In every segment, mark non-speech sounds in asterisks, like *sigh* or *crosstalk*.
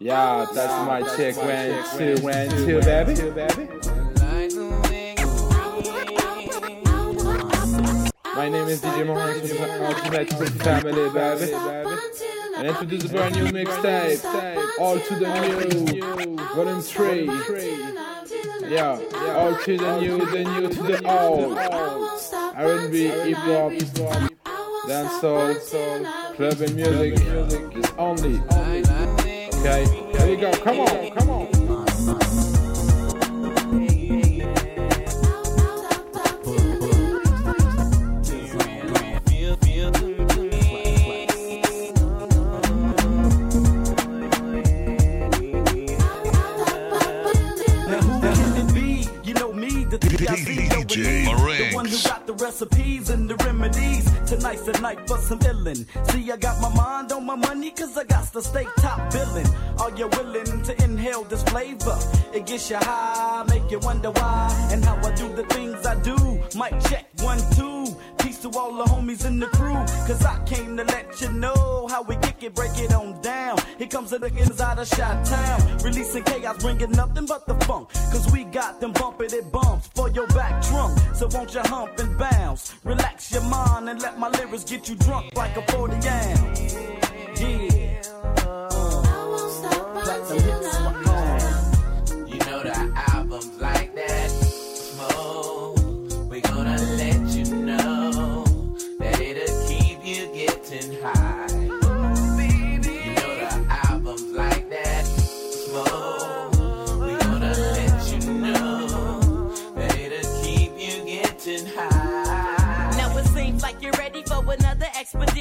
Yeah, oh, that's my check. When two, when two, baby. My name is DJ Mohan from the Ultimate Family, baby. And introduce the brand new mixtape, All to the New, Volume 3. Yeah, all to the new, the new to the old. R&B, hip hop, dancehall, club and music, is only. Okay, There you go. Come on, come on. DJ The one who got the recipes and the remedies. Tonight's the night for some illin'. See, I got my mind on my money, cause I got to stay top billin'. Are you willing to inhale this flavor? It gets you high, make you wonder why. And how I do the things I do. Mic check, one, two. Peace to all the homies in the crew. Cause I came to let you know how we kick it, break it on down. Here comes the niggas out of shot town. Releasing chaos, bringing nothing but the funk. Cause we got them bumping it bumps for your back trunk. So won't you hump and bounce? Relax your mind and let my lyrics get you drunk like a 40 ounce. Yeah. Platinum hits, what on?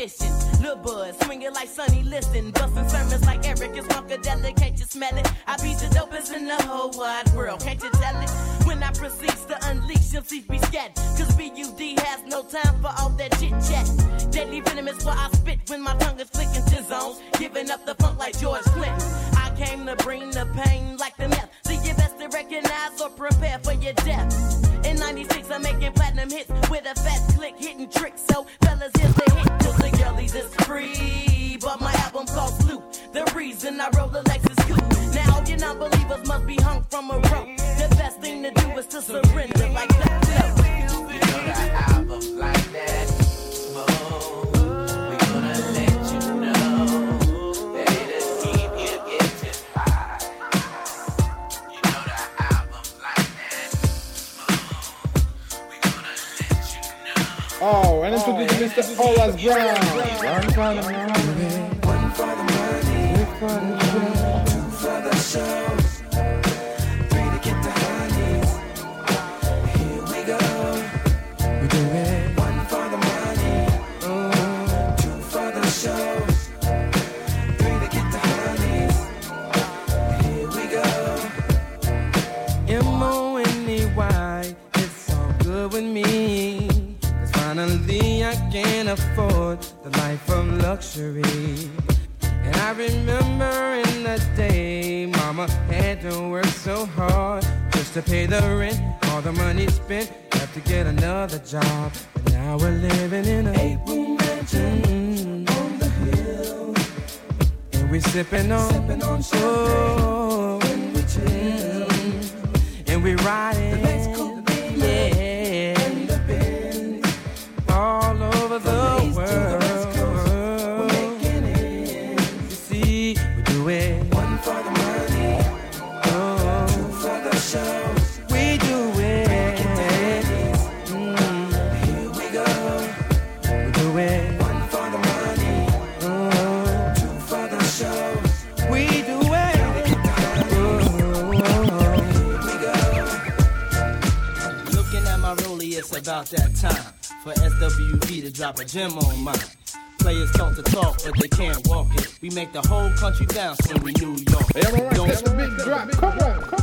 Expedition. Lil Bud, swinging like Sonny Liston, busting sermons like Eric is Funkadelic. Can't you smell it? I be the dopest in the whole wide world. Can't you tell it? When I proceed to unleash, your teeth be scattered. Cause BUD has no time for all that chit chat. Deadly venom is what I spit when my tongue is flicking to zones. Giving up the funk like George Clinton. I came to bring the pain like the meth. So you best to recognize or prepare for your death. In 96, I'm making platinum hits with a fast click hitting tricks. So, fellas, here's the hit. Cause the girlies is free. But my album called Sloop. The reason I roll a Lexus coupe. Now, all you non believers must be hung from a rope. The best thing to do is to surrender like that. Know the albums like Oh, and introduce Mr. Olas Brown. One for the money. One for the money. Afford the life of luxury. And I remember in the day, mama had to work so hard just to pay the rent. All the money spent, have to get another job. But now we're living in a Eight-room mansion on the hill. and we're sipping on, Sipping on champagne oh, when we chill. and we riding, drop a gem on mine. Players talk to talk, but they can't walk it. We make the whole country bounce when we New York. Hey, I'm alright. That's the big drop. Come on, come on.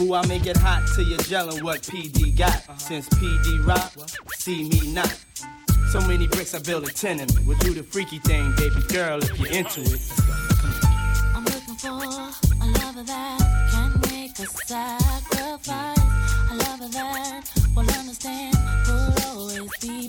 Ooh, I make it hot till you're gelling what PD got. Since PD rock, see me not. So many bricks I build a tenement. We'll do the freaky thing, baby girl, if you're into it. I'm looking for a lover that can make a sacrifice. A lover that will understand, will always be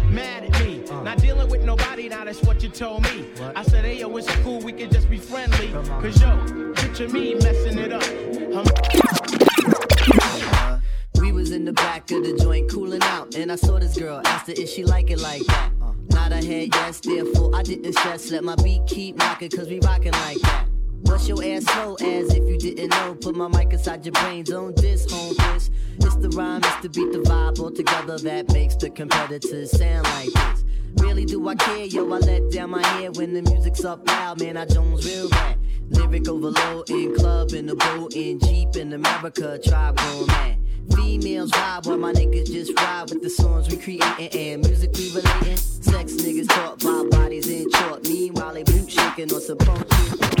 mad at me. Not dealing with nobody, now that's what you told me. I said, hey, yo, it's cool, we can just be friendly. Cause yo, picture me messing it up. I'm uh-huh. We was in the back of the joint cooling out, and I saw this girl. Asked her if she like it like that. Nod her head, yes, therefore I didn't stress. Let my beat keep knocking, cause we rockin' like that. Bust your ass slow as if you didn't know. Put my mic inside your brain, don't this, home this. It's the rhyme, it's the beat, the vibe all together that makes the competitors sound like this. Really do I care, yo? I let down my hair when the music's up loud, man. I Jones real bad. Lyric overload in club, in the boat, in Jeep, in America, tribe going mad. Females vibe while my niggas just ride with the songs we creating and music we relating. Sex niggas talk about bodies in short. Meanwhile, they boot shaking on some punk shit.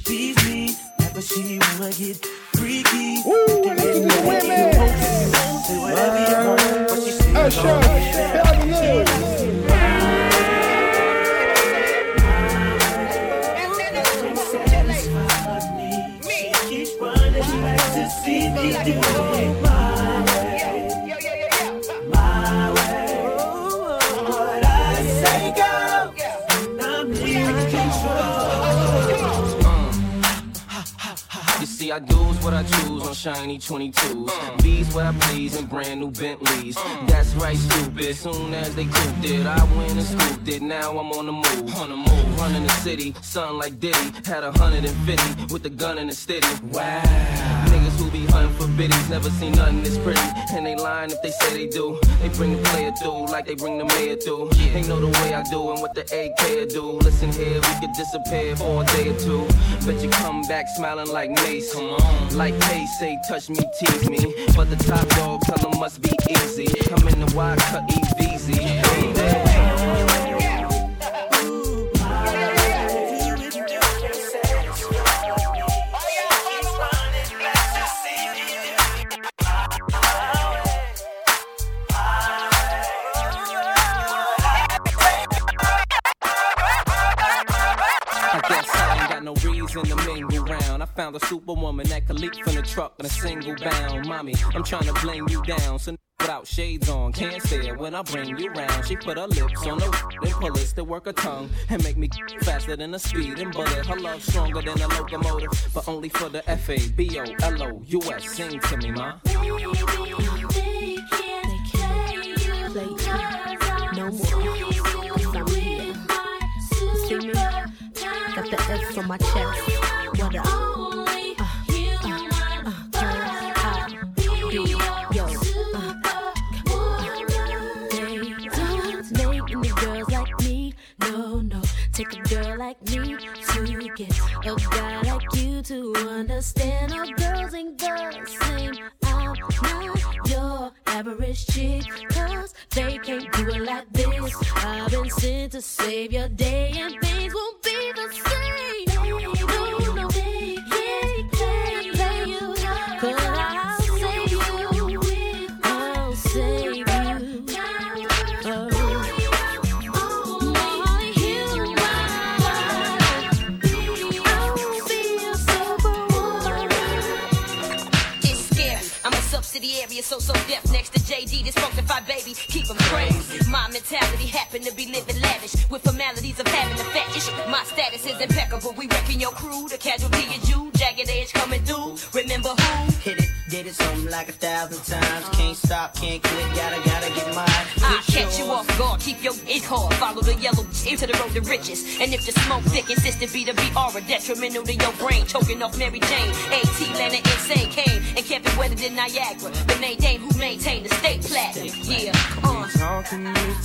tease me, ever she wanna get freaky. Woo, and listen to the women. Say whatever you want, but she still shiny 22s. B's what I please and brand new Bentleys. That's right, stupid. Soon as they cooped it, I went and scooped it. Now I'm on the move, on the move, running the city. Something like Diddy had a hundred and fifty with the gun in the steady. Wow. Who be hunting for biddies never seen nothing this pretty. And they lying if they say they do. They bring the player through like they bring the mayor through. They know the way I do and what the AK do. Listen here, we could disappear for a day or two. Bet you come back smiling like Mace. Come on. Like K say, touch me, tease me. But the top dog tell them must be easy. I'm in the wide cut EVZ. A superwoman that could leap from the truck in a single bound. Mommy, I'm trying to blame you down. So without shades on, can't say it when I bring you round. She put her lips on the then pull it to work her tongue and make me faster than a speeding bullet. Her love stronger than a locomotive, but only for the F A B O L O U S. Sing to me, ma. Cause I'm here. See me? Got the S on my chest. What up?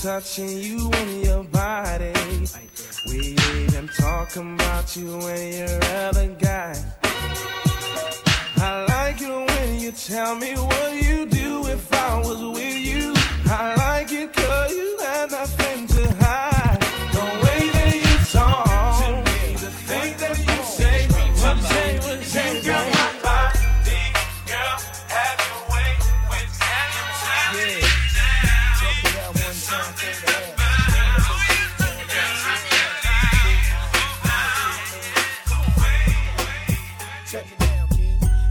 Touching you and Yeah.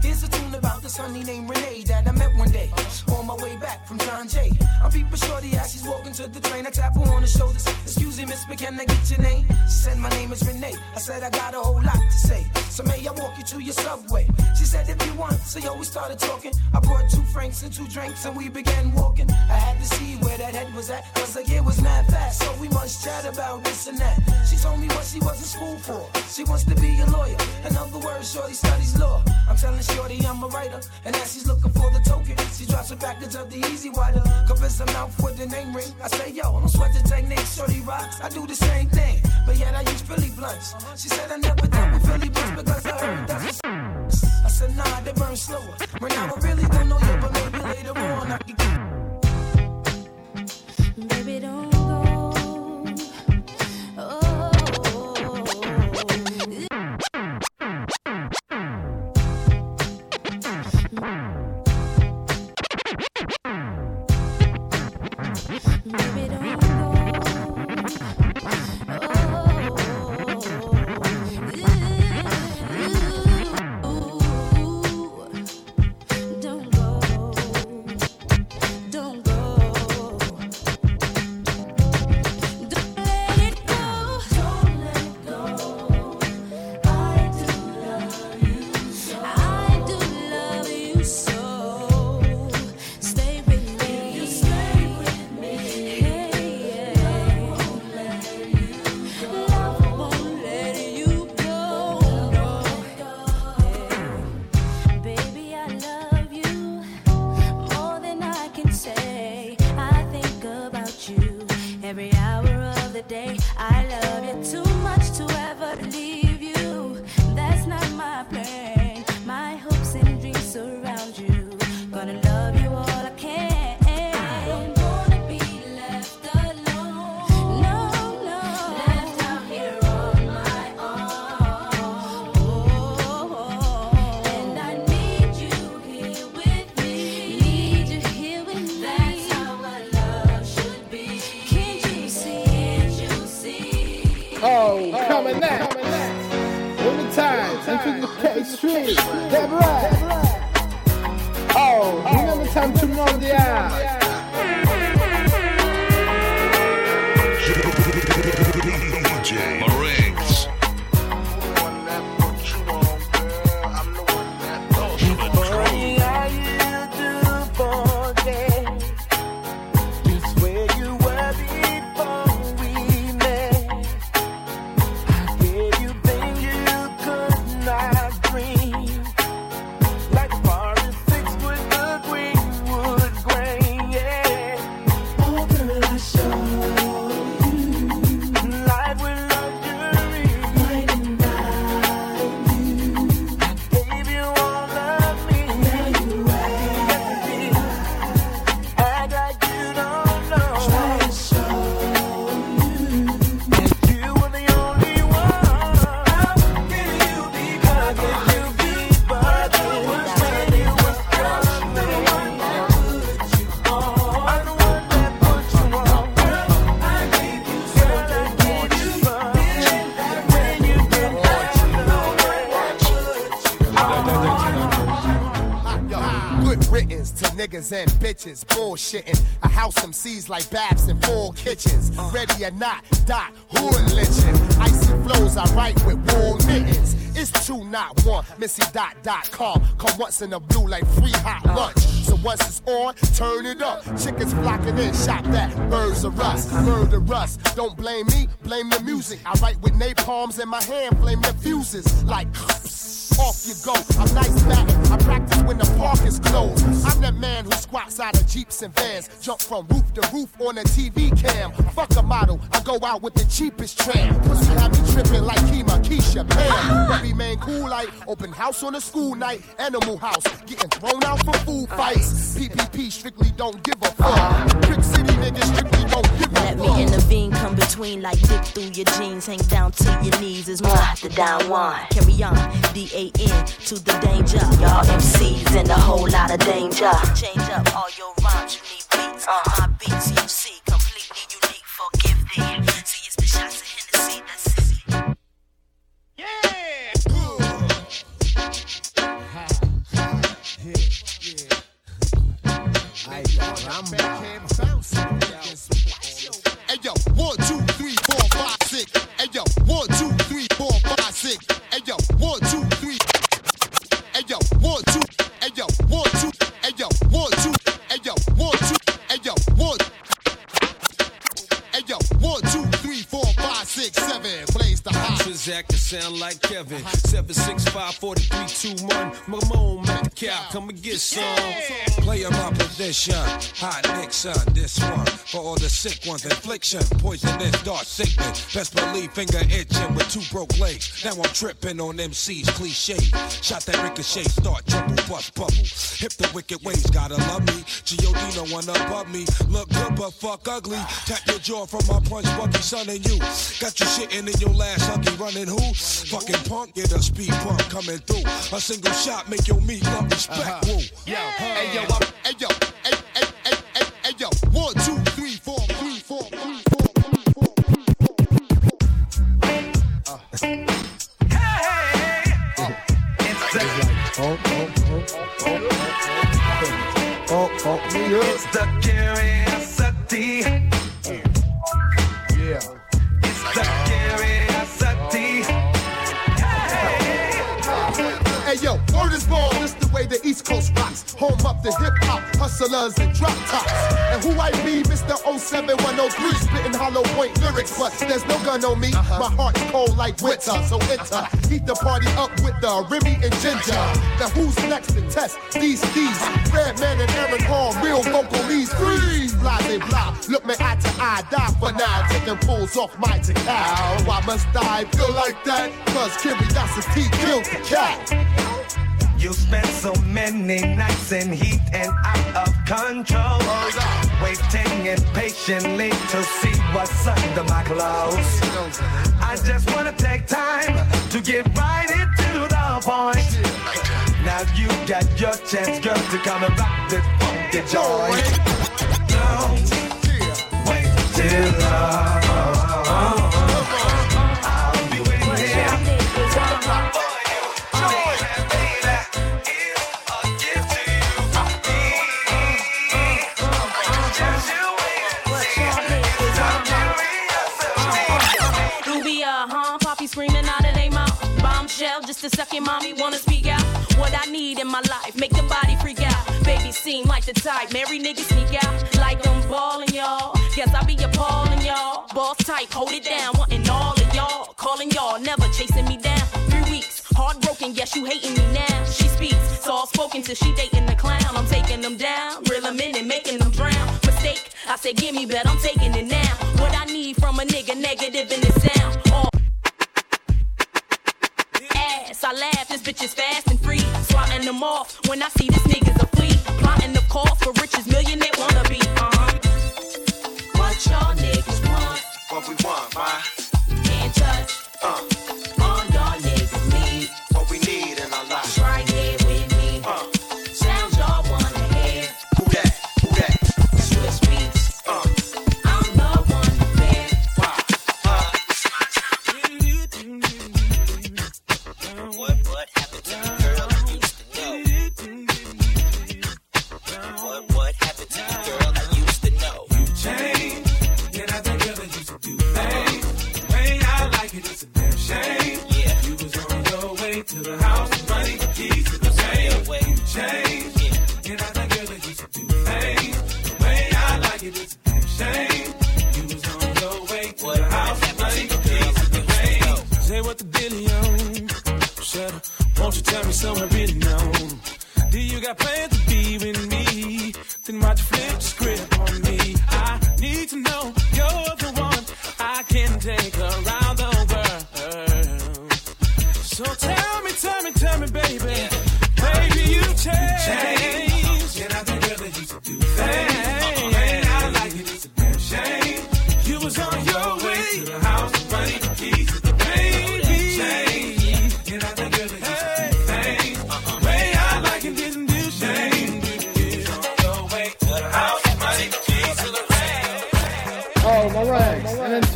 Here's a tune about this honey named Renee that I met one day on my way back from John Jay. I'm peeping shorty as she's walking to the train. I tap her on the shoulders. Excuse me, miss, but can I get your name? She said, My name is Renee. I said, I got a whole lot to say. So may I walk you to your subway? She said, If you want. So yo, we started talking. I brought two franks and two drinks and we began walking. I had to see where that head was at. Cause the year was mad fast. So we must chat about this and that. She told me what she was in school for. She wants to be a lawyer. In other words, Shorty studies law. I'm telling Shorty I'm a writer. And as she's looking for the token, she drops a package of the E-Z Wider. Convince her mouth with the name ring. I say, yo, I don't sweat the technique, Shorty rocks. I do the same thing. But yet I use Philly blunts. She said I never done with Philly blunts because I heard that's a I said, nah, they burn slower. Right now I really don't know you, but maybe later on I can Baby, don't niggas and bitches bullshitting. I house them C's like Babs in full kitchens. Uh. Ready or not, dot, hood lynching. Icy flows I write with wool mittens. It's two, not one. Missy dot dot com. Come once in the blue like free hot uh. lunch. So once it's on, turn it up. Chickens flocking in, shop that. Birds of rust, murder us. Don't blame me, blame the music. I write with napalms in my hand, flame the fuses like. Off you go. I'm nice back. I practice when the park is closed. I'm that man who squats out of Jeeps and vans. Jump from roof to roof on a TV cam. Fuck a model. I go out with the cheapest tram. Pussy have me tripping like Kima, Keisha, Pam. Every man cool like open house on a school night. Animal house. Getting thrown out for food fights. PPP strictly don't give a fuck. Brick City niggas strictly don't give a Let fuck. me intervene, come between like dip through your jeans, hang down to your knees is more the down one. Carry on, D A N to the danger. Y'all MCs in a whole lot of danger. Change up all your rhymes, you need beats. Uh, my beats you see completely unique. Forgive thee. See, it's the shots of Hennessy that's sizzling. Uh, hey yo, one, two, three, four, five, six. To sound like Kevin. 765 4321. Mamone at the cow. Come and get some. Player my position. Hot Nixon. This one. For all the sick ones. Infliction. Poisonous. Dark sickness. Best believe finger itching with two broke legs. Now I'm tripping on MC's cliche. Shot that ricochet. Start trouble. Bust bubble. Hip the wicked ways. Gotta love me. G.O.D. no one above me. Look good but fuck ugly. Tap your jaw from my punch bucky son and you. Got you shitting in your last huggy running who? Fucking punk, get a speed bump coming through. A single shot make your meat love respect. Uh-huh. Woo. Yo, hey yo, I'm, hey yo, and drop tops. And who I be, Mr. 07103, spitting hollow point lyrics, but there's no gun on me. Uh-huh. My heart's cold like winter, so enter. Heat the party up with the Remy and Ginger. Now who's next to test these thieves? Redman and Aaron Hall, real vocalese, freeze. Blase blah, look me eye to eye, die for now, taking pulls off my cow. Why must I feel like that? Cause curiosity killed the cat. You spent so many nights in heat and out of control. Waiting impatiently to see what's under my clothes. I just wanna take time to get right into the point. Now you got your chance, girl, to come and rock this funky joint. Don't wait till. Mommy wanna speak out. What I need in my life, make the body freak out. Baby seem like the type, marry niggas sneak out. Like I'm ballin', y'all. Guess I be appallin', y'all. Boss type, hold it down, wanting all of y'all. Calling y'all, never chasing me down. Three weeks, heartbroken, yes you hating me now. She speaks, soft spoken till she dating the clown. I'm taking them down, reel them in and making them drown. Mistake, I said give me, bet I'm taking it now. What I need from a nigga, negative in I laugh, this bitch is fast and free. Swatting them off when I see this nigga's a flea. Plotting the call for riches, millionaire wanna be. Uh-huh. What y'all niggas want? What we want, why? Can't touch. Uh,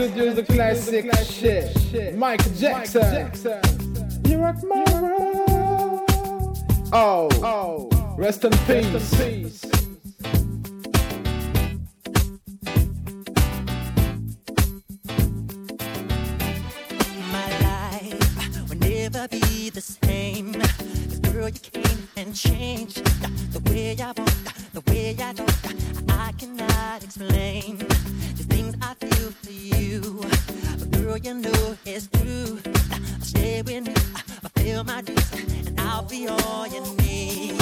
to do the classic shit. shit. Michael Jackson. Jackson. You rock my world. Oh, oh, rest in peace. Rest in peace. Be the same, Cause girl. You came and changed the way I want, the way I don't. I cannot explain. you know it's true. Stay with me, fulfill my dreams, and I'll be all you need.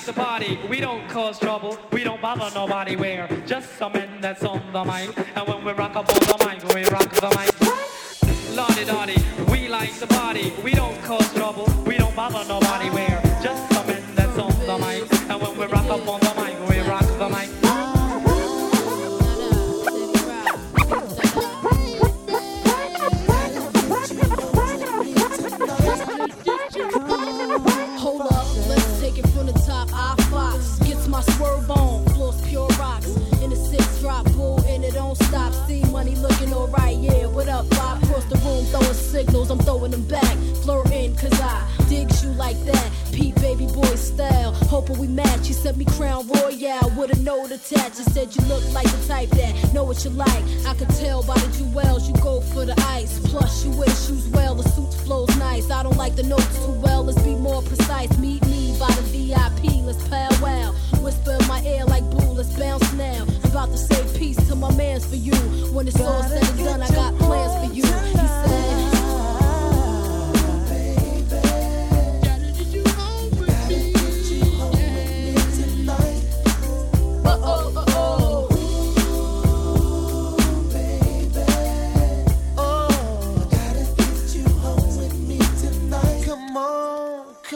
We like to party. We don't cause trouble, we don't bother nobody. We're just some men that's on the mic. And when we rock up on the mic, we rock the mic. La Di Da Di, we like to party. We don't cause trouble, we don't bother nobody. We're just some men that's on the mic. And when we rock up on the mic,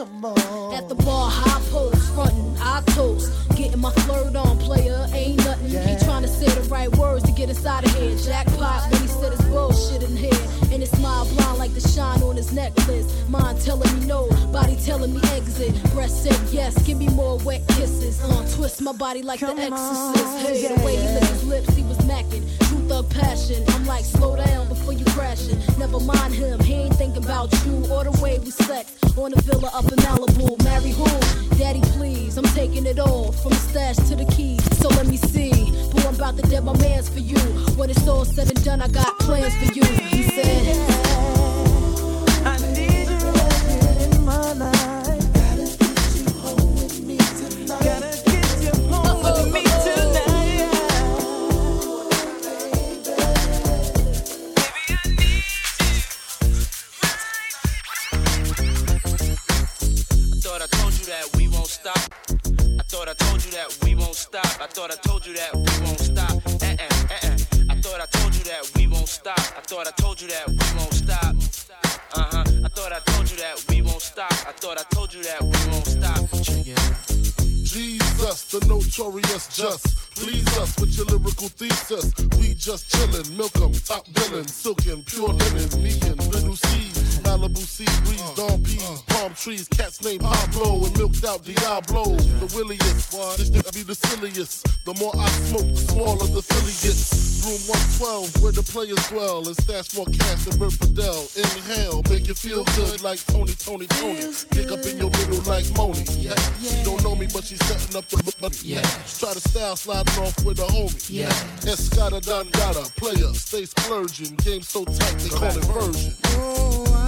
come on. At the bar, high post, frontin', I toast. Getting my flirt on, player, ain't nothing. He tryna say the right words to get us out of here. Jackpot when he said his bullshit in here. And his smile blind like the shine on his necklace. Mind telling me no, body telling me exit. Breast said yes, give me more wet kisses. Uh, twist my body like the exorcist. Hey, the way he licked his lips, he was macking. True thug passion. I'm like, slow down before you crashing. Never mind him, he ain't thinking about you or the way we sex. On the villa up in Malibu. Marry who? Daddy, please. I'm taking it all from the stash to the keys. So let me see. Boy, I'm about to dead my mans for you. When it's all said and done, I got plans for you. He said. Just chillin', milk 'em, top billin', silkin', pure linen, me and Lil' Cease, Malibu sea breeze, dawn peas, palm trees, cats named Pablo and milked out Diablo. The williest, this nigga be the silliest. The more I smoke, the smaller the silly gets. Room 112, where the players dwell, and stash more cash than Bert Fidel. Inhale, make you feel good like Tony, Tony, Tony. Pick up in your middle like Moni. Yeah. She don't know me, but she's setting up the money. Yeah. Try to style sliding off with a homie. Yeah. Escada Don Gata, player, stay splurging. Game so tight, they call it version. Oh,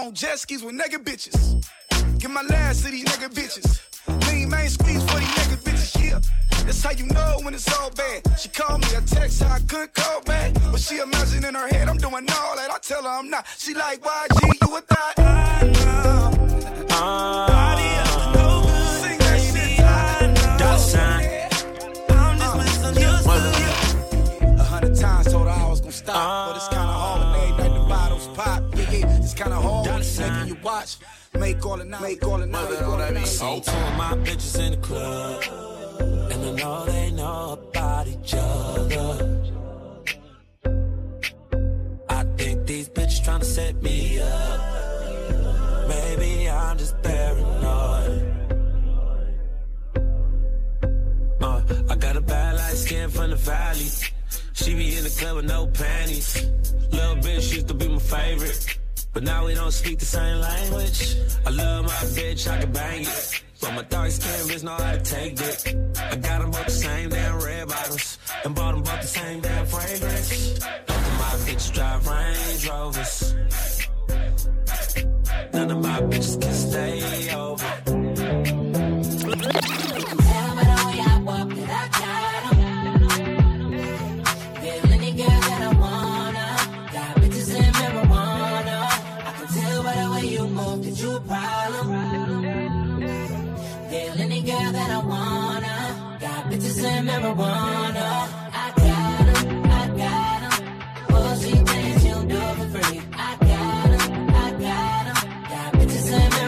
on jet skis with nigga bitches. Get my last to these nigga bitches. Lean main squeeze for these nigga bitches, yeah. That's how you know when it's all bad. She called me a text, I couldn't call back. But she imagine in her head, I'm doing all that. I tell her I'm not. She like, YG, you a thought? I know. I be Make all the night, make all the night, make all the night. So two of my bitches in the club, and I know they know about each other. I think these bitches tryna set me up. Maybe I'm just paranoid. Uh, I got a bad light skin from the valley. She be in the club with no panties. Little bitch used to be my favorite. But now we don't speak the same language. I love my bitch, I can bang it. But my dark skin bitch know how to take it. I got them both the same damn red bottoms. And bought them both the same damn fragrance. Both of my bitches drive Range Rovers. None of my bitches can stay over. Bitches and marijuana. I got I got 'em. All she do for free. I got I got 'em. Got bitches and.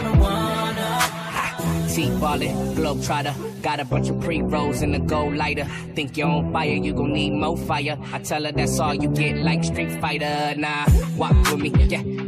T ballin', globe trotter. Got a bunch of pre rolls in the gold lighter. Think you're on fire, you gon' need more fire. I tell her that's all you get, like Street Fighter. Nah, walk with me, yeah,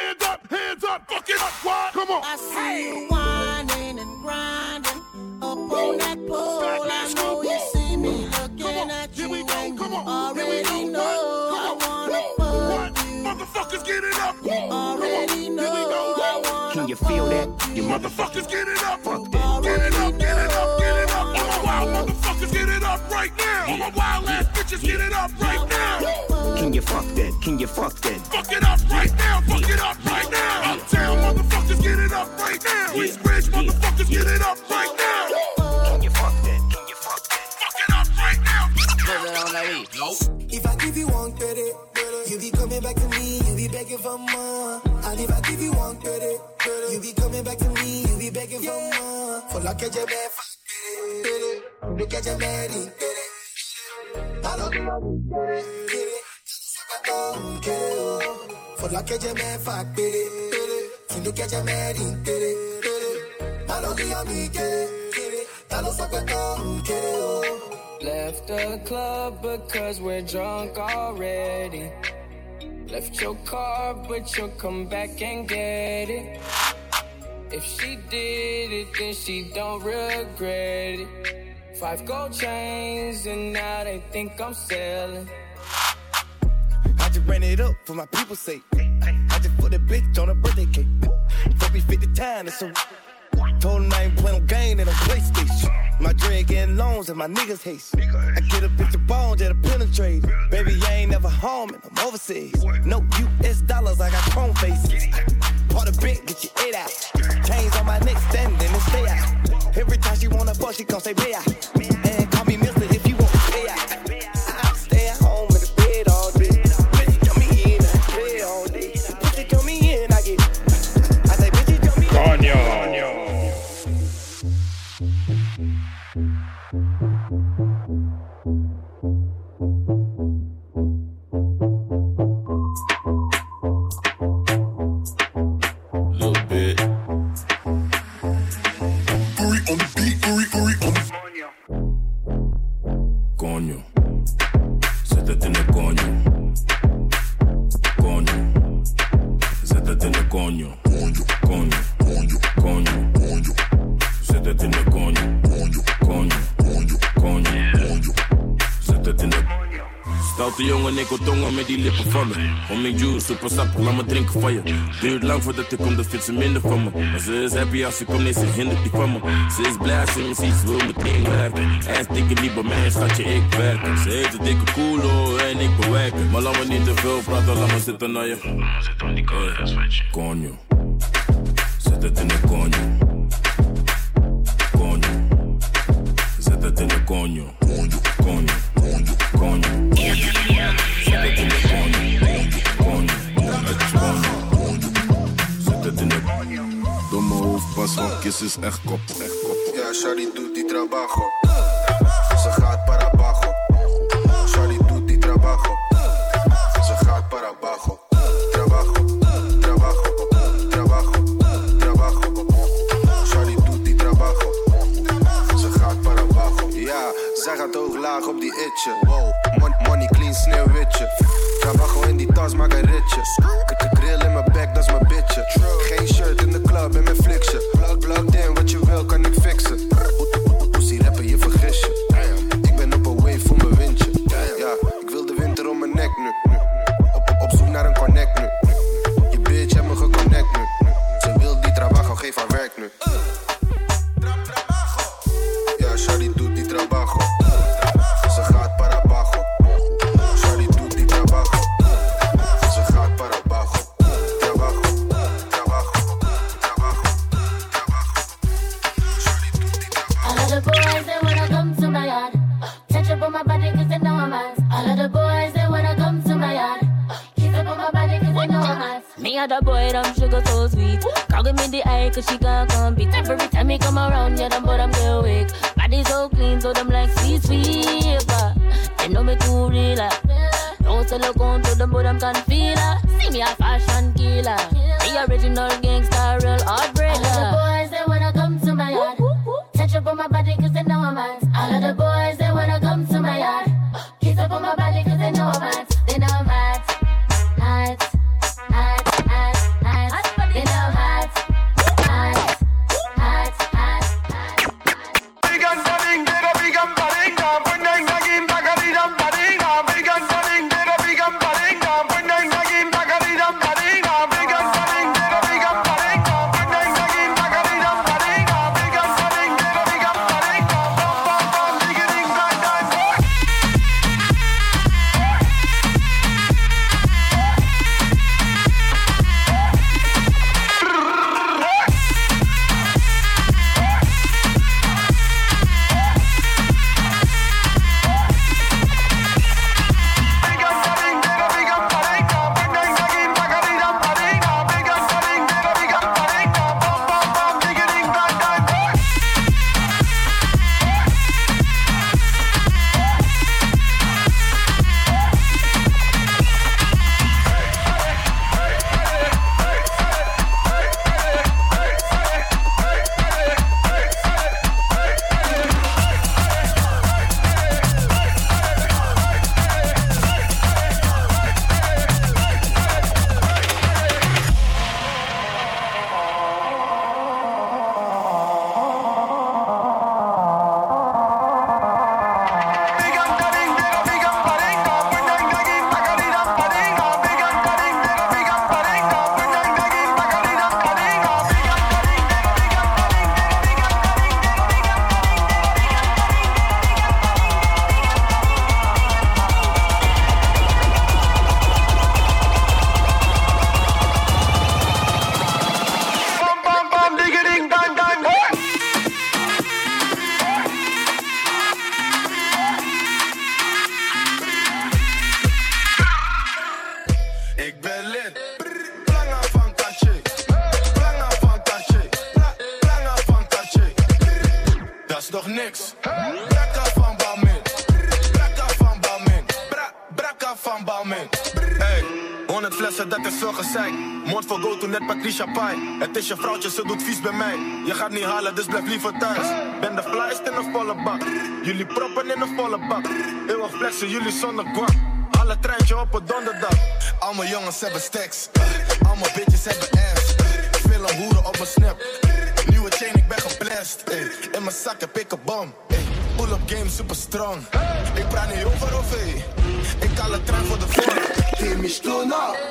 Stand up, hands up, fuck it up, why? Come on. I see you whining and grinding up on that pole. I know you see me looking at you, and you already know I wanna fuck you. Motherfuckers, get it up. Already know I wanna Can you feel that? You Motherfuckers, get it up. Fuck that. Get it up, get it up, get it up. All my wild motherfuckers, get it up right now. All my wild ass bitches, get it up right now. Can you fuck that? Can you fuck that? Fuck it up right now, fuck it up right now. Uptown motherfuckers, get it up right now. East Ridge motherfuckers, get it up right now. Can you fuck that? Can you fuck that? Fuck it up right now. If I give you one credit, you be coming back to me, you be begging for more. And if I give you one credit, you be coming back to me, you be begging for more. For la que je me fa credit, de que je me di que je me fa credit, si de que je me di credit. Malo que yo di credit, malo saca todo credit. Left the club because we're drunk already. Left your car, but you'll come back and get it. If she did it, then she don't regret it. Five gold chains, and now they think I'm selling. I just ran it up for my people's sake. Put a bitch on a birthday cake. Fuck me 50 times, so told him I ain't playing no game in a PlayStation. My dread getting loans and my niggas haste. I get a bitch of bones that'll penetrate. Baby, I ain't never home and I'm overseas. No US dollars, I got chrome faces. Part of bent, get your eight out. Chains on my neck, standing and stay out. Every time she wanna fuck, she gon' say, out. And El coño. Coño. Coño. Coño. Coño. Siéntate en el coño. Coño. Coño. Coño. Coño. Siéntate en el Stoute jongen, ik wil tongen met die lippen van me. Om mijn juice, super sappig, laat me drinken van je. Duurt lang voordat ik kom, dan vindt ze minder van me. Maar ze is happy als ze komt, nee, ze hindert die van me. Ze is blij als ze me ziet, ze wil meteen werken. Is dikke niet bij mij, schatje, ik werken. Ze heeft een dikke koelo en ik bewerken. Maar laat me niet te veel praten, laat me zitten naar je. Zit aan die Coño. Zet het in de coño. Coño. Zet het in de coño. Coño. Coño. Kiss is echt koppel. Echt koppel. Ja, Shari doet die trabajo. Ze gaat para abajo. Shari doet die trabajo. Ze gaat para abajo. Trabajo, trabajo, trabajo, trabajo. Shari doet die trabajo. Ze gaat para abajo. Ja, zij gaat hoog laag op die itje. Wow, Mon- money clean sneeuwwitje. Trabajo in die tas, maak een. And the boy, them sugar so sweet. Give me the eye, cause she can't compete. Every time me come around, yeah, them but I'm get weak. Body so clean, so them like sweet, sweet. But they know me too real. Don't sell a gun to them, but them can feel her. See me a fashion killer. The original gangster, real All the boys, they wanna come to my yard. Touch up on my body cause Het is je vrouwtje, ze doet vies bij mij. Je gaat niet halen, dus blijf liever thuis. Ben de flyest in een volle bak. Jullie proppen in een volle bak. Eeuwig flexen, jullie zonder guap. Alle treintje op een donderdag. Allemaal jongens hebben stacks. Allemaal bitches hebben ass. Veel hoeren op mijn snap. Nieuwe chain, ik ben geblest. In mijn zak heb ik een bom. ey. Pull-up game super strong. Ik praat niet over of. Ik haal een trein voor de vorm. T'es michetonna.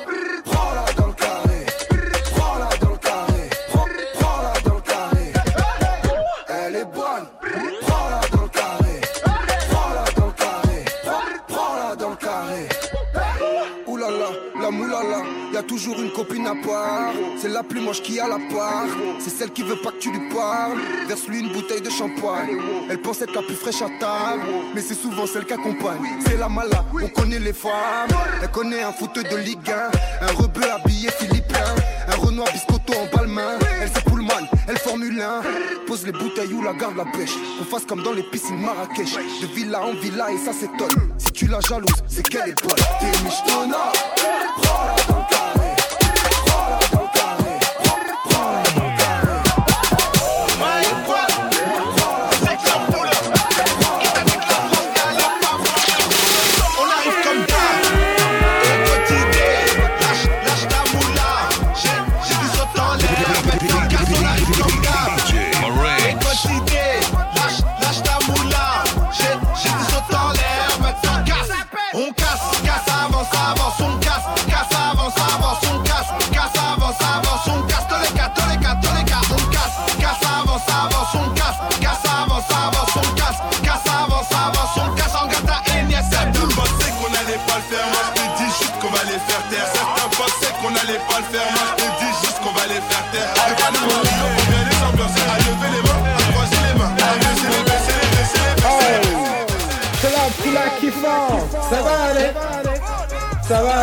La plus moche qui a la part. C'est celle qui veut pas que tu lui parles. Verse-lui une bouteille de champagne. Elle pense être la plus fraîche à table, mais c'est souvent celle qui accompagne. C'est la mala, on connaît les femmes. Elle connaît un foot de Ligue 1, un rebeu habillé philippin, un Renoir biscotto en balmain. Elle c'est Pullman, elle Formule 1. Pose les bouteilles ou la garde la pêche. On fasse comme dans les piscines Marrakech. De villa en villa et ça s'étonne. Si tu la jalouses, c'est qu'elle est bonne. T'es michetonna. Prends-la. Prends-la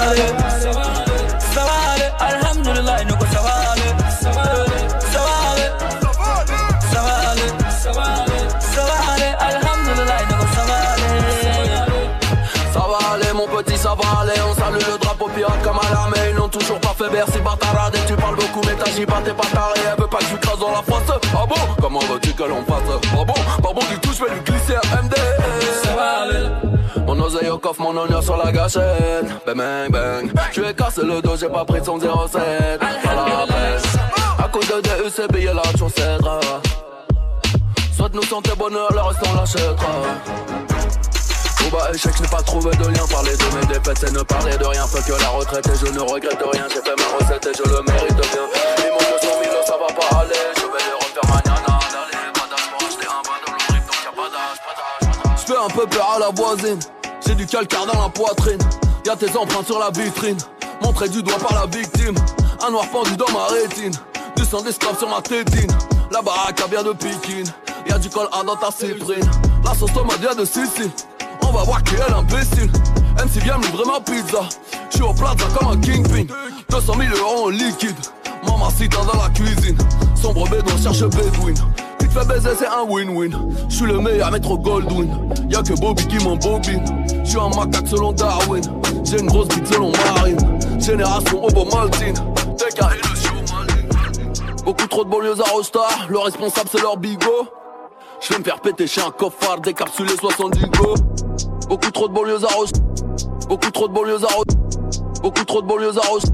aller. Ça va aller, ça va aller, va aller, ça va aller, ça va aller, ça va aller, ça va aller, ça va aller, va aller. Ça va aller mon petit, ça va aller On salue le drapeau pirate comme à l'armée. Ils n'ont toujours pas fait bercer bâtarade Et tu parles beaucoup mais t'agis pas, t'es pas taré. Elle veut pas que tu crases dans la face Ah bon? Comment veux-tu que l'on fasse? Ah coffre, mon honneur sur la gâchette Bang bang bang Je ai cassé le dos, j'ai pas pris son 07 À la presse À cause de DEC, payer la chaussette Soit nous santé bonheur, le reste on l'achètera bas échec, je n'ai pas trouvé de lien. Parler de mes défaites, c'est ne parler de rien. Fait que la retraite et je ne regrette rien. J'ai fait ma recette et je le mérite bien. Ils m'ont 200 000, ça va pas aller. Je vais les refaire manana. D'aller, pas d'âge un bain de l'orif, donc y'a pas d'âge, pas d'âge. Je fais un peu peur à la voisine. J'ai du calcaire dans la poitrine. Y'a tes empreintes sur la vitrine. Montré du doigt par la victime. Un noir pendu dans ma rétine. Du sang d'esclave sur ma tétine. La baraque a bien de piquine. Y'a du col A dans ta cyprine. La sauce tomate vient de Sicile. On va voir qui est l'imbécile. MC vient me livrer ma pizza. J'suis au plaza comme un kingpin. 200 000 euros en liquide. Mamacita dans la cuisine. Sombre bédouin cherche bédouine. Fais baiser, c'est un win-win. J'suis le meilleur maître Goldwyn. Y'a que Bobby qui m'embobine. J'suis un macaque selon Darwin. J'ai une grosse bite selon Marine. Génération Obo Maltine. TKI le show Beaucoup trop de banlieues à Rostar. Le responsable c'est leur bigot. Je vais me faire péter chez un coffard décapsulé 70 go. Beaucoup trop de banlieues à Rostar. Beaucoup trop de banlieues à Rostar. Beaucoup trop de banlieues à Rostar.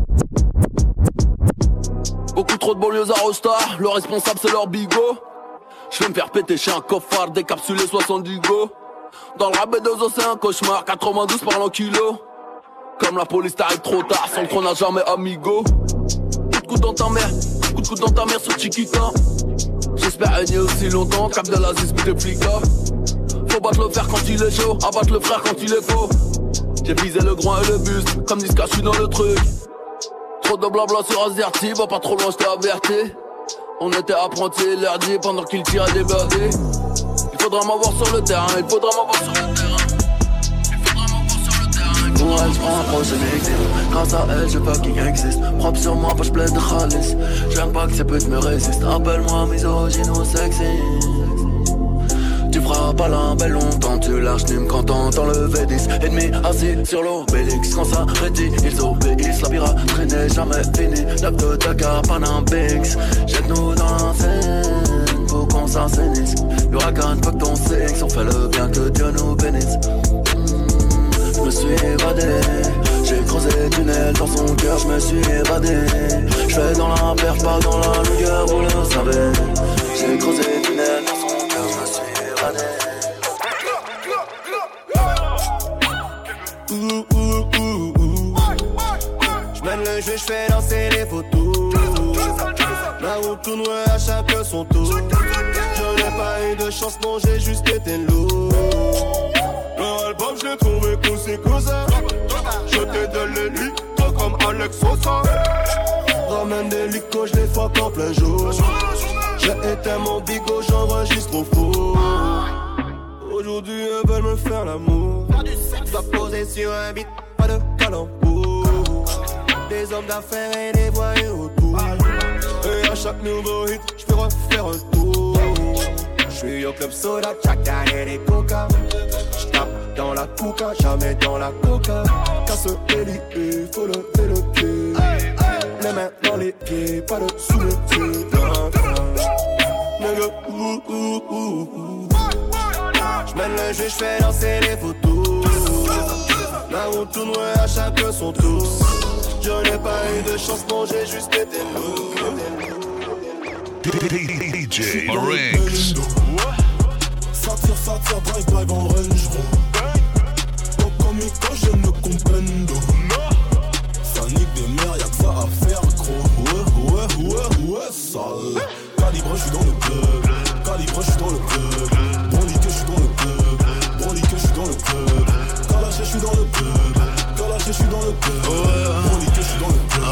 Beaucoup trop de banlieues à Rostar. Le responsable c'est leur bigot. Je vais me faire péter chez un coffard décapsulé 70 go. Dans le rabais de os c'est un cauchemar. 92 par l'an kilo. Comme la police t'arrive trop tard, sans trône n'a jamais amigo. Coup de coude dans ta mère, coup de coude dans ta mère sur Chiquita. J'espère régner aussi longtemps, cap de la flics Faut battre le fer quand il est chaud, abattre le frère quand il est faux. J'ai visé le groin et le buste, comme Niska, je suis dans le truc. Trop de blabla sur Azerty, va pas trop loin, je t'ai averti. On était apprentis, l'air dit pendant qu'il tirait des birdies. Il faudra m'avoir sur le terrain, il faudra m'avoir sur le terrain. Il faudra m'avoir sur le terrain. Pour elle, j'prends un prochain exil. Grâce à elle, je fucking existe. Propre sur moi, poche pleine de khalis. J'aime pas que ces putes me résistent. Appelle-moi misogyne ou sexy. Tu feras pas la longtemps, tu lâches Nim quand t'entends le V10 Ennemi assis sur l'obélix, quand ça rédit, ils obéissent. La piraterie n'est jamais finie, 9 de Dakar, Panam Binks Jette-nous dans la scène, faut qu'on s'assainisse. L'huracan, fuck ton sexe, on fait le bien que Dieu nous bénisse. Hmm, Je me suis évadé. J'ai creusé tunnel dans son cœur, je me suis évadé. Je fais dans la pas dans la longueur, vous le savez. J'ai creusé tunnel le jeu, j'fais lancer les photos. La route tourne, à chacun son tour. Je n'ai pas eu de chance, non, j'ai juste été lourd. Leur album, je l'ai trouvé c'est cousin. Je t'ai donné l'hélico comme Alex Sosa. Ramène des licos, je les fuck en plein jour. J'ai éteint mon bigot, j'enregistre au four. Aujourd'hui, elles veulent me faire l'amour. Dois poser sur un beat, pas de calembour. Des hommes d'affaires et des voyous autour. Et à chaque nouveau hit, je peux refaire un tour. Je suis au club soda, chaque année des coca. J'tape dans la coca, jamais dans la coca. Casse l'hélice, faut lever le pied. Les mains dans les pieds, pas de sous ouh, ouh, ouh. J'mène le jeu, j'fais lancer les photos. La route tourne, à chacun son tour. Je n'ai pas eu de chance, non, j'ai juste été lourd. DJ Marinx. Ça tire, ça tire, drive, drive en range Rover. Au comico, je ne comprendo. Ça nique des mères, y'a que ça à faire, gros. Ouais, ouais, ouais, ouais, sale. Calibre, je suis dans le club. Calibre, je suis dans le club. Brandy que je suis dans le club. Brandy que je suis dans le club. Kalash, je suis dans le club. Je suis dans le club. Brandy que je suis dans le club.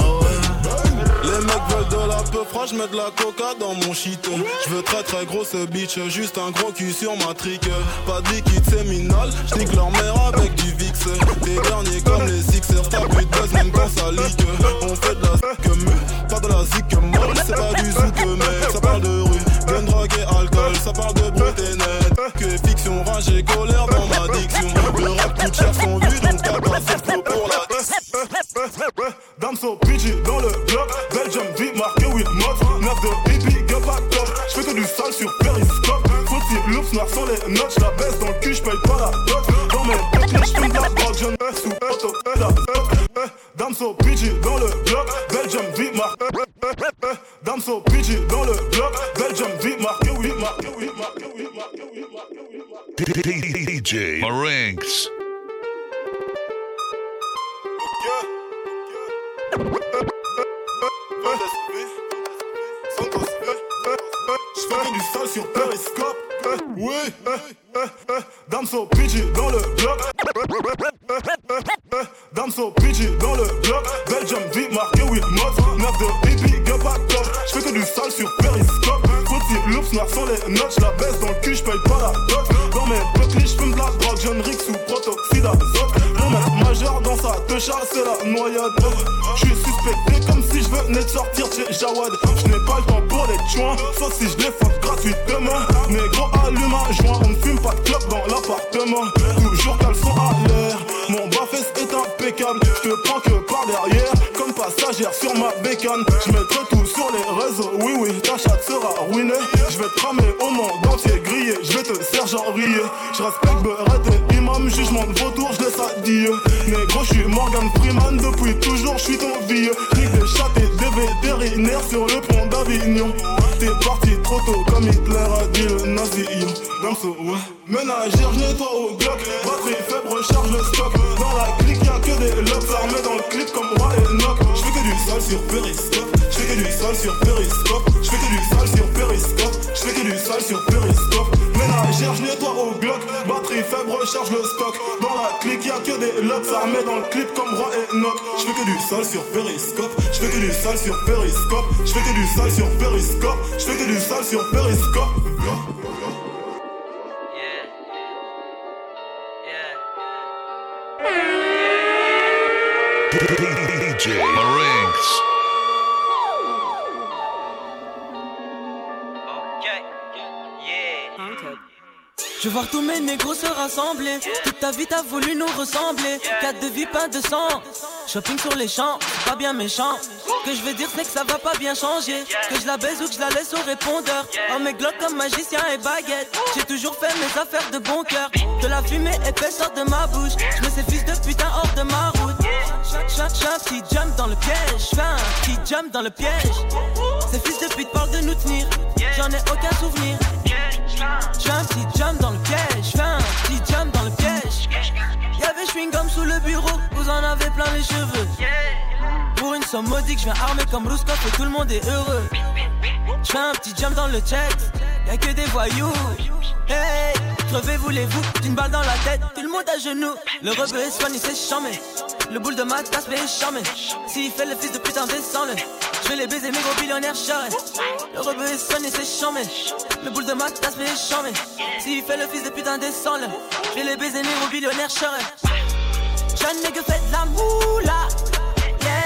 Les mecs veulent de la peu je mets de la coca dans mon chiton. Je veux très très grosse bitch, juste un gros cul sur ma trique. Pas de liquide séminal, j'nique leur mère avec du VIX. Des derniers comme les Sixers, t'as plus de buzz même quand ça leak. On fait de la mu, pas de la zik molle, c'est pas du zouk mec. Ça parle de rue, gun, drogue et alcool, ça parle de brut et net. Que fiction, rage et colère dans ma diction. Le rap coûte cher son vu, donc fait flow pour la Dame so bitchy dans le bloc Belgium V marqué with mod 9 de hippie, get back top. J'fais que du sale sur Periscope. Footy loops noirs sans les notes. J'la baisse dans le cul, j'paye pas la dot. Dans mes potes, j'fume la drogue Je ne sous auto, et la Dame so bitchy dans Dame so bitchy dans le bloc Belgium V marqué with marqué with marqué with marqué with marqué with DJ Marinx. J'fais que du sale sur Periscope Oui Dame so bitchy dans le bloc. Dame so bitchy dans le bloc. Belgium V marqué with mod 9 de hippie, get back top. J'fais que du sale sur Periscope. Footy loops noirs sans les notes J'la baisse dans le cul, j'paye pas la dot Dans mes petits j'fume de la drogue John Rick sous protoxyde d'azote. Mon majeur dans sa techa c'est la noyade. J'suis suspecté comme si j'venais de sortir chez Jawad. J'n'ai pas le temps pour les joints Sauf si j'les fuck gratuitement. Négro allume un joint On ne fume pas de clope dans l'appartement. Toujours caleçon à l'air Mon bas-fesse est impeccable. J'te prends que par derrière Comme passagère sur ma bécane. J'mettrai tout sur les réseaux Oui oui ta chatte sera ruinée. J'vais te ramer au monde entier grillé J'vais te serger riller J'respecte Beret et imam Jugement de vautour j'laisse à Dieu Négro j'suis Morgan Freeman. Depuis toujours j'suis ton vieux. Nique des chats et des vétérinaires Sur le pont d'Avignon. T'es parti trop tôt comme Hitler a dit le nazi. Dans ce ouais. Ménagère, je nettoie au Glock Batterie faible, recharge le stock. Dans la clique y'a que des locks Armés dans le clip comme Roi et Nock J'fais que du sale sur Periscope. J'fais que du sale sur Periscope. J'fais que du sale sur Periscope. J'fais que du sale sur Periscope Ménagère, je nettoie au Glock. Batterie faible, recharge le stock. Dans la clique y'a que des locks. Armés dans le clip comme Roi et Nock. J'fais que du sale sur Periscope. J'fais que du sale sur Periscope. J'fais que du sale sur Periscope. J'fais que du sale sur Periscope. DJ Marinx. Je voir tous mes négros se rassembler. Toute ta vie t'as voulu nous ressembler. Quatre de vie, pas de sang. Shopping sur les champs, pas bien méchant. Que je veux dire, c'est que ça va pas bien changer. Que je la baise ou que je la laisse au répondeur. En mes glocks comme magicien et baguette. J'ai toujours fait mes affaires de bon cœur. De la fumée épaisse sort de ma bouche. Je mets ces fils de putain hors de ma. Un petit jump dans le piège. Un petit jump dans le piège. Ces fils de pute parlent de nous tenir. J'en ai aucun souvenir. J'fais petit jump dans le piège. Un petit jump dans le piège. Y'avait chewing gum sous le bureau. Vous en avez plein les cheveux. Pour une somme modique, je viens armé comme Ruskov et tout le monde est heureux. J'fais un petit jump dans le check. Y'a que des voyous. Hey, crevez voulez-vous d'une balle dans la tête, tout le monde à genoux. Le rebeu est soigné, c'est chamé. Le boule de ma tasse, mais chamé. S'il fait le fils de putain, descends-le. Je vais les baiser, mes gros billionnaires charrés. Le rebeu est soigné, c'est chamé. Le boule de ma tasse, mais chamé. S'il fait le fils de putain, descends-le. Je vais les baiser, mes gros billionnaires charrés. Jeune nègre fait de la moula. Yeah.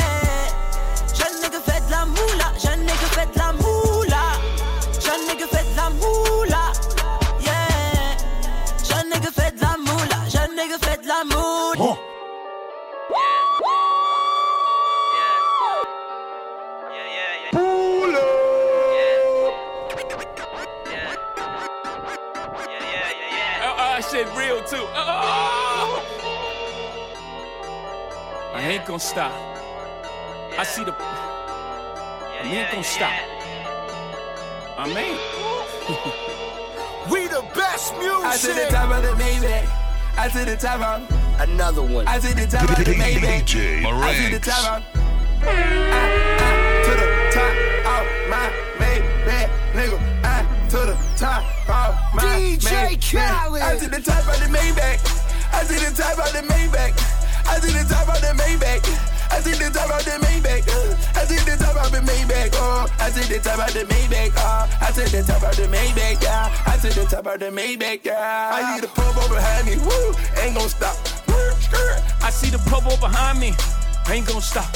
Jeune nègre fait de la moula. Jeune nègre fait de la moula. Jeune fait de la moula. Yeah. Jeune nègre fait de la moula. Jeune fait de la moula. Oh, shit real too. Oh. I ain't gonna stop. I see the. I ain't gonna stop. I mean. *laughs* We the best music. I to the top of the Maybach. I to the top of another one. I to the top of the *laughs* Maybach. DJ I to the top of. I, I, to the top of my Maybach, nigga. I to the top of my DJ Maybach. Khaled. I to the top of the Maybach. I to the top of the Maybach. I to the top of the Maybach. I see the top of uh. the Maybach. uh, I see the top of uh. the Maybach. Oh, I see the top of the Maybach. Oh, I see the top of the Maybach. Yeah, I see the top of the Maybach. Yeah, I need a purple behind me. Woo, ain't gon' stop. I see the purple behind me. Ain't gonna stop.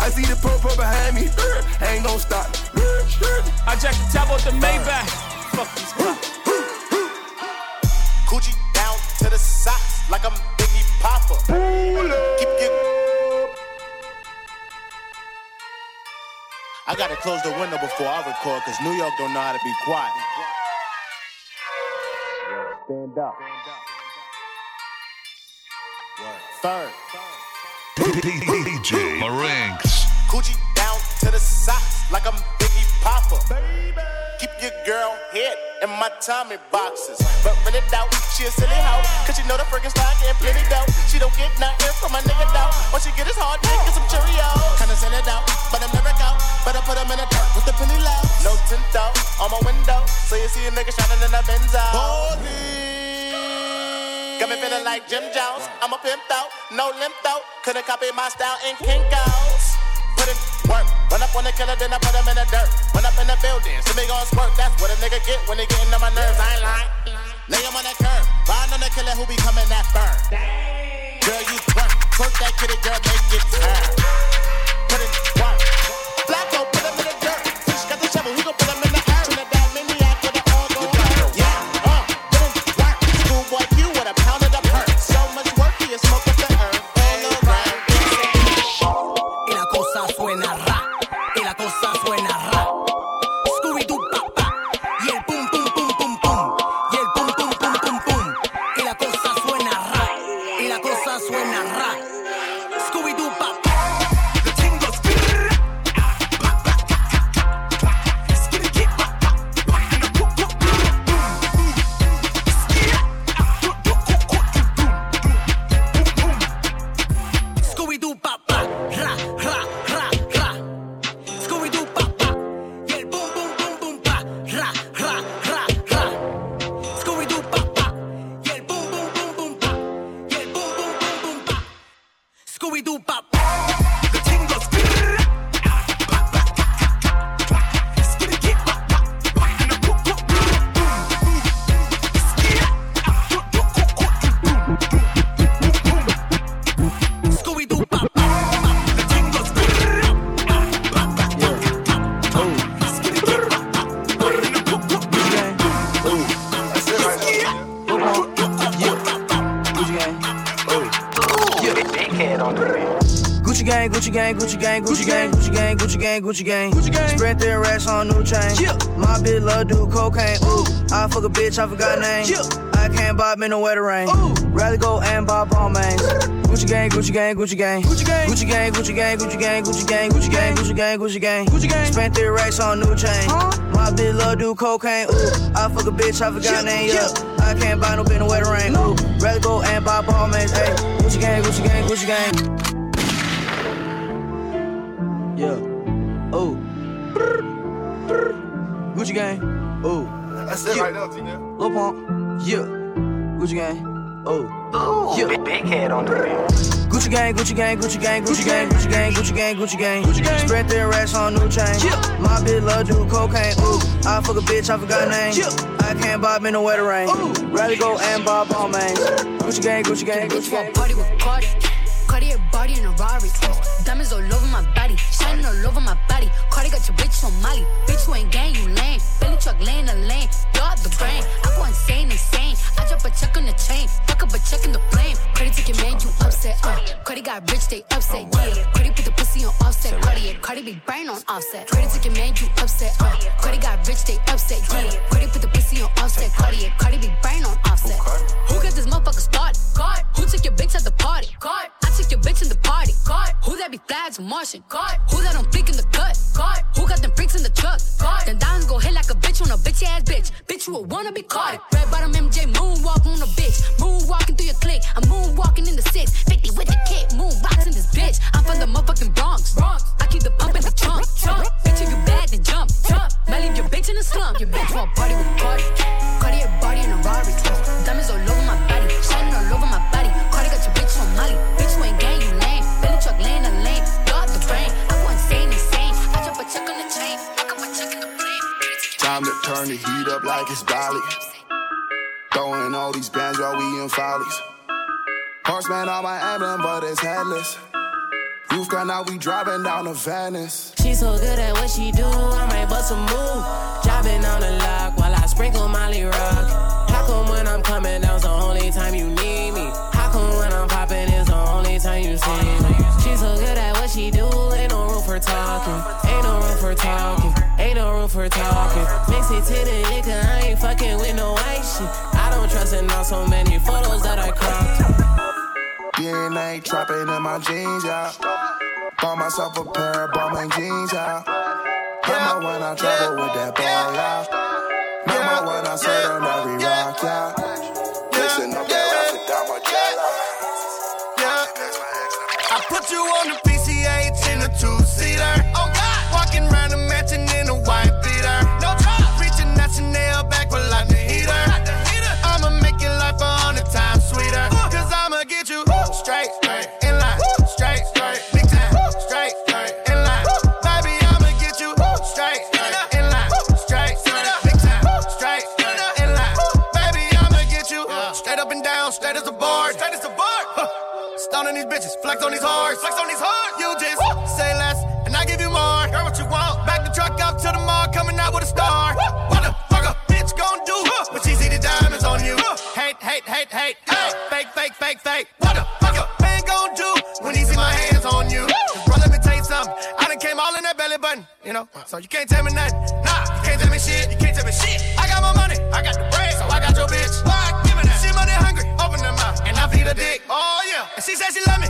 I see the purple behind me. Ain't gon' stop. I jack the top off the Maybach. Uh. Fuck these cops. Coochie down to the socks like I'm Biggie Papa. Keep I gotta close the window before I record, cause New York don't know how to be quiet. Stand up. Third. DJ Marinx. Coochie down to the socks like I'm Biggie Papa. Keep your girl head in my Tommy boxes. But when it out, she a silly hoe. Cause she know the freaking style getting plenty dough. She don't get nothing from my nigga though. All she get is hard dick and some Cheerios. Kinda send it out, but I'm never out. Better put him in a dirt with the penny low. No tint out on my window. So you see a nigga shining in a Benzo. Got me feeling like Jim Jones. I'm a pimp out, no limp out. Couldn't copy my style in Kinko's. Put work, run up on the killer, then I put him in the dirt. Run up in the building, see me gon' squirt. That's what a nigga get when they getting on my nerves. I ain't lying. Lay him on that curb, ride on the killer who be coming that burn. Girl, you twerk, twerk that kitty, girl, make it turn. Put in work. Gucci gang, Gucci gang, Gucci gang, Gucci gang, Gucci gang. Gucci gang. Spread their racks on new chain. My bitch love do cocaine. Ooh, I fuck a bitch, I forgot name. I can't buy me no wetter rain. Rather go and buy Balmains. Gucci gang, Gucci gang, Gucci gang. Gucci gang, Gucci gang, Gucci gang, Gucci gang, Gucci gang, Gucci gang, Gucci gang, Gucci gang. Gucci gang. Spent their racks on new chain. My bitch love do cocaine. Ooh, I fuck a bitch, I forgot name. Yeah, I can't buy no bitch no wetter rain. Ooh, rather go and buy Balmains. Hey, Gucci gang, Gucci gang, Gucci gang. Gucci gang. Oh. That's it right now, Tina. Lil Pump. Yeah. Gucci gang. Oh. Yeah. Big, big head on the beat. Gucci gang, Gucci gang, Gucci gang, Gucci gang, Gucci gang, Gucci gang, Gucci gang. Gucci gang. Spread their racks on new chain. My bitch love do cocaine. Ooh, I fuck a bitch, I forgot name. I can't buy me no wetter rain. Rather go and buy Balmains. Gucci gang, Gucci gang, Gucci gang. Party with Cardi. Body in a Rari. Diamonds all over my body. Shining all over my body. Cardi got your bitch on Molly. Bitch, you ain't gang, you lame. Billy truck laying the lane. You're the brain. I go insane, insane. I drop a check on the chain. Fuck up a check in the flame. Cardi took your man, you upset. Uh. Cardi got rich, they upset. Yeah. Cardi put the pussy on Offset. Cardi, Cardi big brain on Offset. Took your man, you upset. Uh. Cardi got rich, they upset. Yeah. Cardi put the pussy on Offset. Cardi, Cardi big brain on Offset. Who got this motherfucker started? God. Who took your bitch at the party? God. I took your bitch in the party. God. Who that be flags Martian? God. Who that don't flick in the cut? God. Who got them freaks in the truck? God. Then diamonds go hit like a bitch on a bitch ass bitch. Bitch, you a wanna be caught. Red bottom MJ moonwalk on a bitch. Moonwalking through your clique. I'm moonwalking in the six. 50 with the kick. Moonboxing this bitch. I'm from the motherfucking Bronx. It's headless. You've gone out, we driving down to Venice. She so good at what she do, I might bust a move. Dropping on the lock while I sprinkle Molly Rock. How come when I'm coming down's the only time you need me? How come when I'm popping is the only time you see me? She so good at what she do, ain't no room for talking. Ain't no room for talking. Ain't no room for talking. Mix it to the liquor, I ain't fucking with no white shit. I don't trust in all so many photos that I cropped. DNA trapping in my jeans, yeah. Bought myself a pair of Balmain jeans, yeah. Remember when I travel with that boy, yeah. Remember when I said on every rock, yeah. Mixing up that rap with Dama I put you on the these bitches, flex on these hearts, flex on these hearts. You just say less, and I give you more. Girl, what you want? Back the truck up to the mall, coming out with a star. What the fuck a bitch gon' do when she see the diamonds on you? Hate, hate, hate, hate, hate. Fake, fake, fake, fake. What the fuck a man gon' do when he see my hands on you? bro, let me tell you something. I done came all in that belly button, you know. So you can't tell me nothing. Nah, you can't tell me shit. You can't tell me shit. I got my money, I got the bread, so I got your bitch. Why? Mouth, and I feed her dick. Oh yeah, and she said she love me,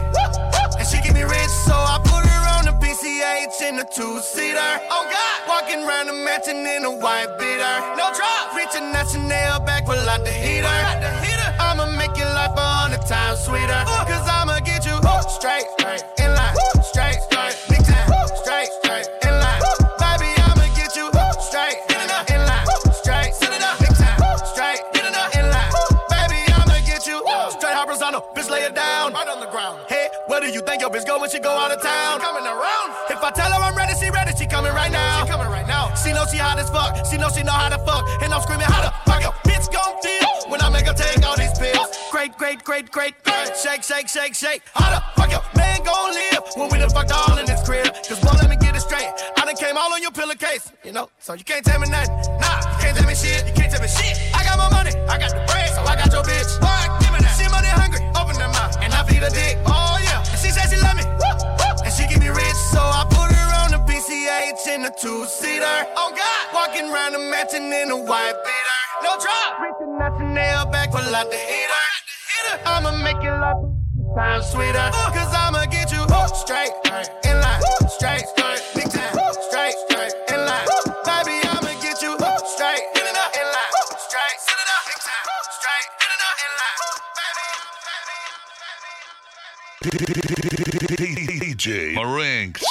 and she give me rich, so I put her on the PCH in the two-seater. Oh God, walking around the mansion in a white beater. No drop, reaching that Chanel back with like the heater. I'ma make your life a hundred times sweeter. Cause I'ma get you straight. Straight, think your bitch go when she go out of town? She coming around. If I tell her I'm ready, she ready. She coming right now. She coming right now. She know she hot as fuck. She know she know how to fuck. And I'm screaming how the fuck your bitch gon' feel when I make her take all these pills. Great, great, great, great, great. Shake, shake, shake, shake. How the fuck your man gon' live when we done fucked all in this crib? Cause boy, let me get it straight. I done came all on your pillowcase, you know. So you can't tell me nothing. Nah, you can't tell me shit. You can't tell me shit. I got my money, I got the bread, so I got your bitch. Boy, give me that. She money hungry, open her mouth, and I feed her dick. H in a two-seater. Oh God, walking around the mansion in a white beater. No drop. Reaching out your nail back, pull out the heater. I'ma make your life time sweeter. Cause I'ma get you straight in line. Straight, straight, big time. Straight, straight, in line. Baby, I'ma get you straight in line. Straight, big time. Straight, in line. Baby, baby, baby, baby. DJ Marinx.